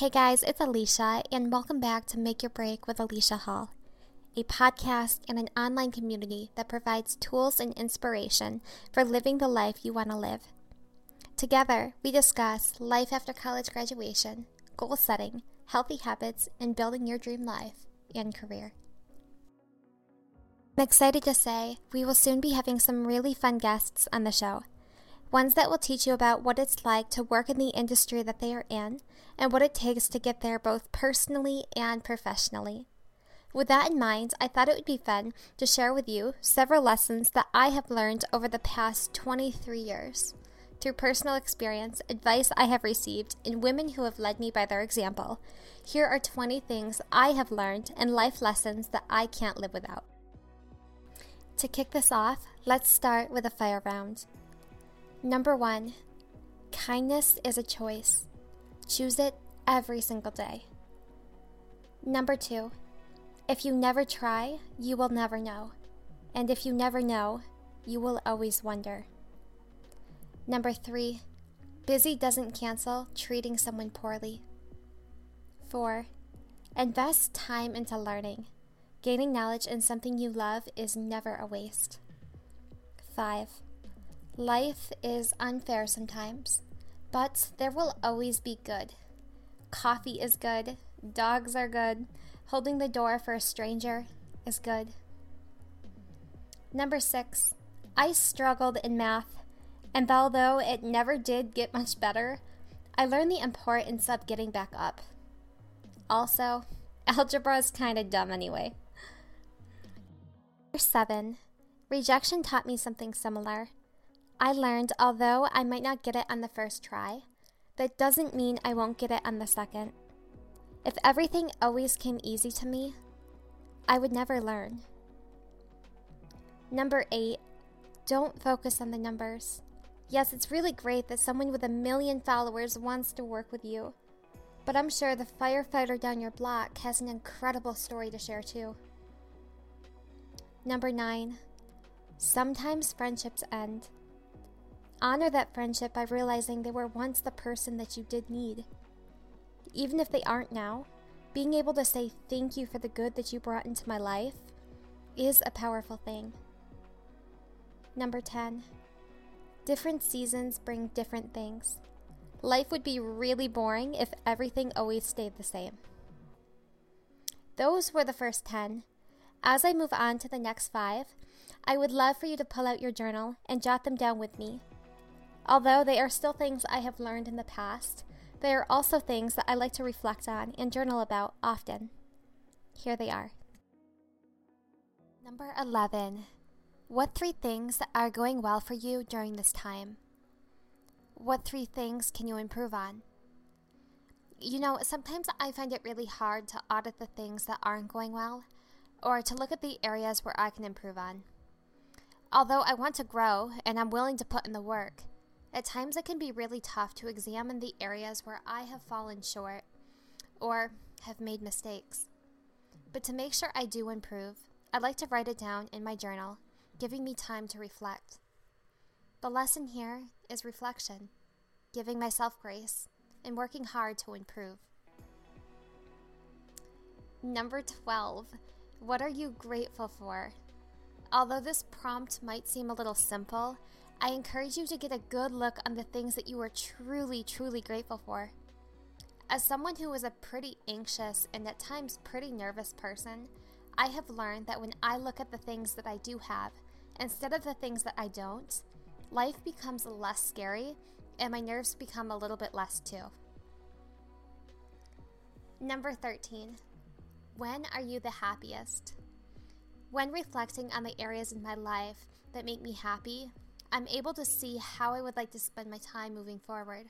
Hey guys, it's Alicia, and welcome back to Make Your Break with Alicia Hall, a podcast and an online community that provides tools and inspiration for living the life you want to live. Together, we discuss life after college graduation, goal setting, healthy habits, and building your dream life and career. I'm excited to say we will soon be having some really fun guests on the show. Ones that will teach you about what it's like to work in the industry that they are in and what it takes to get there both personally and professionally. With that in mind, I thought it would be fun to share with you several lessons that I have learned over the past 23 years. Through personal experience, advice I have received, and women who have led me by their example, here are 20 things I have learned and life lessons that I can't live without. To kick this off, let's start with a fire round. Number one, kindness is a choice. Choose it every single day. Number two, if you never try, you will never know. And if you never know, you will always wonder. Number three, busy doesn't cancel treating someone poorly. Four, invest time into learning. Gaining knowledge in something you love is never a waste. Five, Life is unfair sometimes, but there will always be good. Coffee is good, dogs are good, holding the door for a stranger is good. Number six, I struggled in math, and although it never did get much better, I learned the importance of getting back up. Also, algebra is kind of dumb anyway. Number seven, rejection taught me something similar. I learned although I might not get it on the first try, that doesn't mean I won't get it on the second. If everything always came easy to me, I would never learn. Number eight, don't focus on the numbers. Yes, it's really great that someone with a million followers wants to work with you, but I'm sure the firefighter down your block has an incredible story to share too. Number nine, sometimes friendships end Honor that friendship by realizing they were once the person that you did need. Even if they aren't now, being able to say thank you for the good that you brought into my life is a powerful thing. Number 10. Different seasons bring different things. Life would be really boring if everything always stayed the same. Those were the first 10. As I move on to the next five, I would love for you to pull out your journal and jot them down with me Although they are still things I have learned in the past, they are also things that I like to reflect on and journal about often. Here they are. Number 11. What three things are going well for you during this time? What three things can you improve on? You know, sometimes I find it really hard to audit the things that aren't going well or to look at the areas where I can improve on. Although I want to grow and I'm willing to put in the work, at times, it can be really tough to examine the areas where I have fallen short or have made mistakes. But to make sure I do improve, I like to write it down in my journal, giving me time to reflect. The lesson here is reflection, giving myself grace, and working hard to improve. Number 12. What are you grateful for? Although this prompt might seem a little simple, I encourage you to get a good look on the things that you are truly, truly grateful for. As someone who is a pretty anxious and at times pretty nervous person, I have learned that when I look at the things that I do have, instead of the things that I don't, life becomes less scary and my nerves become a little bit less too. Number 13. When are you the happiest? When reflecting on the areas in my life that make me happy, I'm able to see how I would like to spend my time moving forward.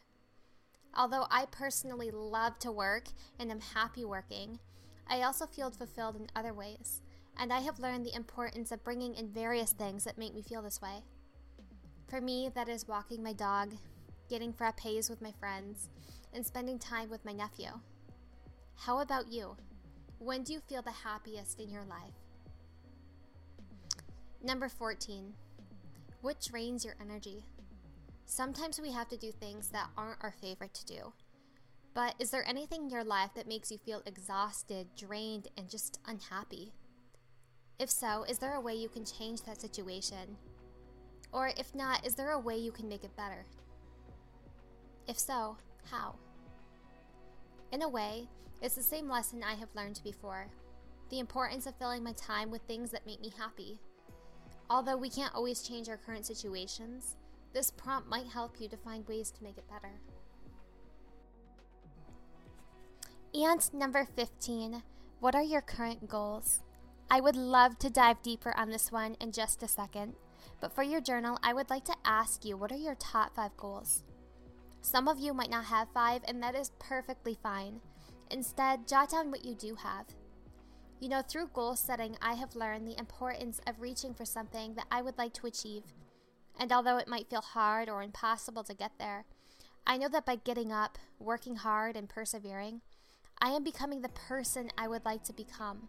Although I personally love to work and am happy working, I also feel fulfilled in other ways, and I have learned the importance of bringing in various things that make me feel this way. For me, that is walking my dog, getting frappes with my friends, and spending time with my nephew. How about you? When do you feel the happiest in your life? Number 14. What drains your energy? Sometimes we have to do things that aren't our favorite to do. But is there anything in your life that makes you feel exhausted, drained, and just unhappy? If so, is there a way you can change that situation? Or if not, is there a way you can make it better? If so, how? In a way, it's the same lesson I have learned before the importance of filling my time with things that make me happy. Although we can't always change our current situations, this prompt might help you to find ways to make it better. And number 15, what are your current goals? I would love to dive deeper on this one in just a second, but for your journal, I would like to ask you what are your top five goals? Some of you might not have five, and that is perfectly fine. Instead, jot down what you do have. You know, through goal setting, I have learned the importance of reaching for something that I would like to achieve. And although it might feel hard or impossible to get there, I know that by getting up, working hard, and persevering, I am becoming the person I would like to become.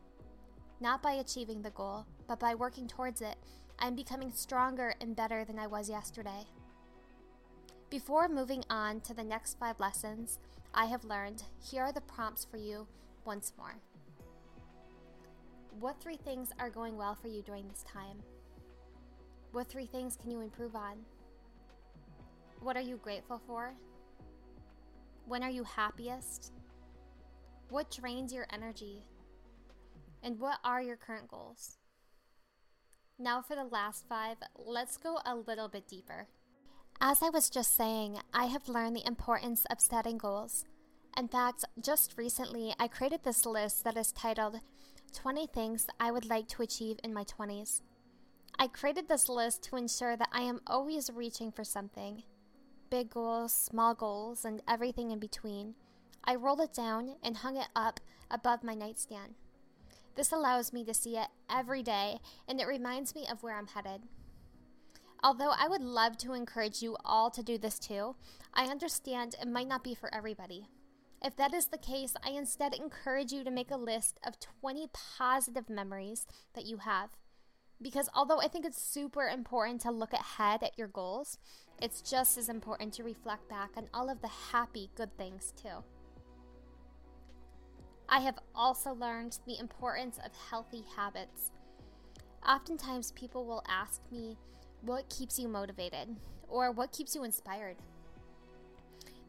Not by achieving the goal, but by working towards it, I am becoming stronger and better than I was yesterday. Before moving on to the next five lessons I have learned, here are the prompts for you once more. What three things are going well for you during this time? What three things can you improve on? What are you grateful for? When are you happiest? What drains your energy? And what are your current goals? Now, for the last five, let's go a little bit deeper. As I was just saying, I have learned the importance of setting goals. In fact, just recently, I created this list that is titled 20 Things I Would Like to Achieve in My 20s. I created this list to ensure that I am always reaching for something big goals, small goals, and everything in between. I rolled it down and hung it up above my nightstand. This allows me to see it every day and it reminds me of where I'm headed. Although I would love to encourage you all to do this too, I understand it might not be for everybody. If that is the case, I instead encourage you to make a list of 20 positive memories that you have. Because although I think it's super important to look ahead at your goals, it's just as important to reflect back on all of the happy, good things too. I have also learned the importance of healthy habits. Oftentimes, people will ask me, What keeps you motivated? or What keeps you inspired?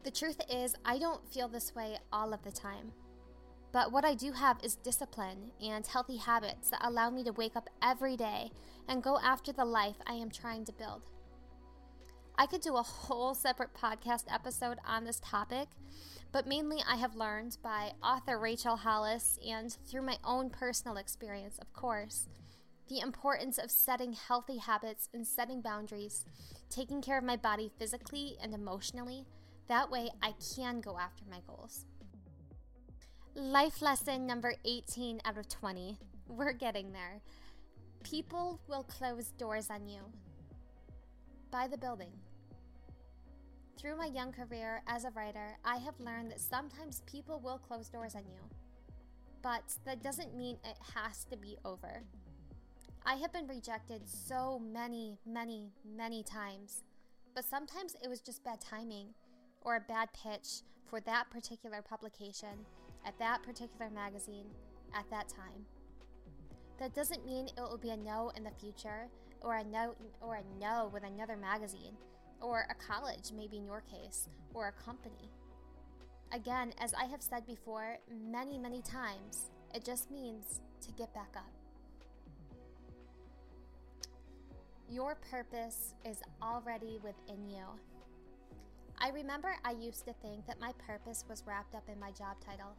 The truth is, I don't feel this way all of the time. But what I do have is discipline and healthy habits that allow me to wake up every day and go after the life I am trying to build. I could do a whole separate podcast episode on this topic, but mainly I have learned by author Rachel Hollis and through my own personal experience, of course, the importance of setting healthy habits and setting boundaries, taking care of my body physically and emotionally. That way I can go after my goals. Life lesson number 18 out of 20. We're getting there. People will close doors on you. Buy the building. Through my young career as a writer, I have learned that sometimes people will close doors on you. But that doesn't mean it has to be over. I have been rejected so many, many, many times. But sometimes it was just bad timing or a bad pitch for that particular publication at that particular magazine at that time. That doesn't mean it will be a no in the future or a no or a no with another magazine or a college, maybe in your case, or a company. Again, as I have said before many, many times, it just means to get back up. Your purpose is already within you. I remember I used to think that my purpose was wrapped up in my job title.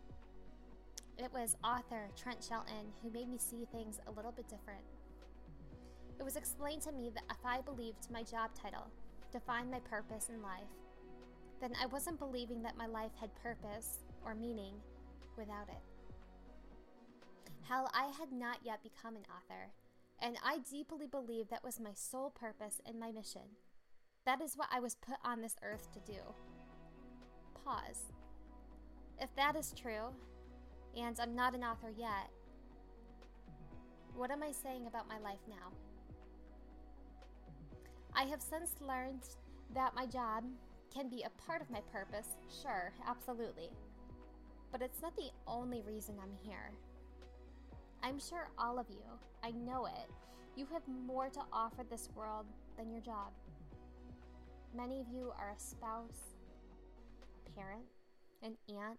It was author Trent Shelton who made me see things a little bit different. It was explained to me that if I believed my job title defined my purpose in life, then I wasn't believing that my life had purpose or meaning without it. Hell, I had not yet become an author, and I deeply believed that was my sole purpose and my mission. That is what I was put on this earth to do. Pause. If that is true, and I'm not an author yet, what am I saying about my life now? I have since learned that my job can be a part of my purpose, sure, absolutely. but it's not the only reason I'm here. I'm sure all of you, I know it, you have more to offer this world than your job. Many of you are a spouse, a parent, an aunt,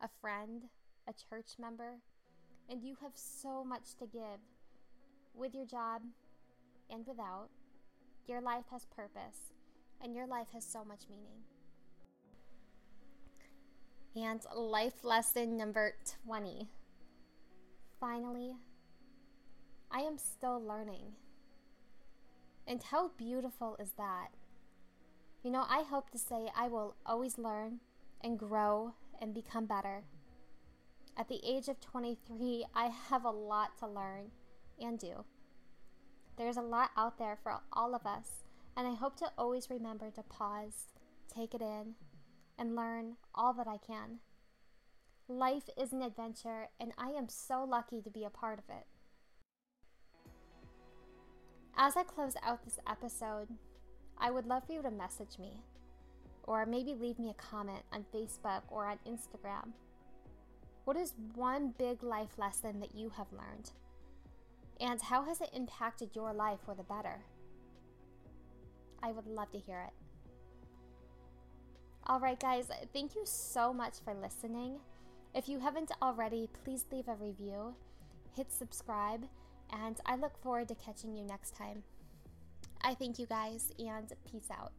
a friend, a church member, and you have so much to give. With your job and without, your life has purpose, and your life has so much meaning. And life lesson number 20. Finally, I am still learning. And how beautiful is that? You know, I hope to say I will always learn and grow and become better. At the age of 23, I have a lot to learn and do. There's a lot out there for all of us, and I hope to always remember to pause, take it in, and learn all that I can. Life is an adventure, and I am so lucky to be a part of it. As I close out this episode, I would love for you to message me, or maybe leave me a comment on Facebook or on Instagram. What is one big life lesson that you have learned? And how has it impacted your life for the better? I would love to hear it. All right, guys, thank you so much for listening. If you haven't already, please leave a review, hit subscribe, and I look forward to catching you next time. I thank you guys and peace out.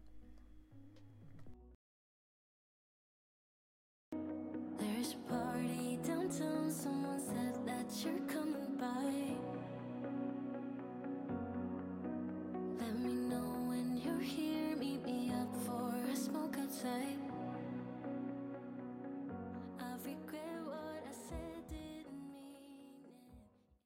There's a party downtown, someone said that you're coming by.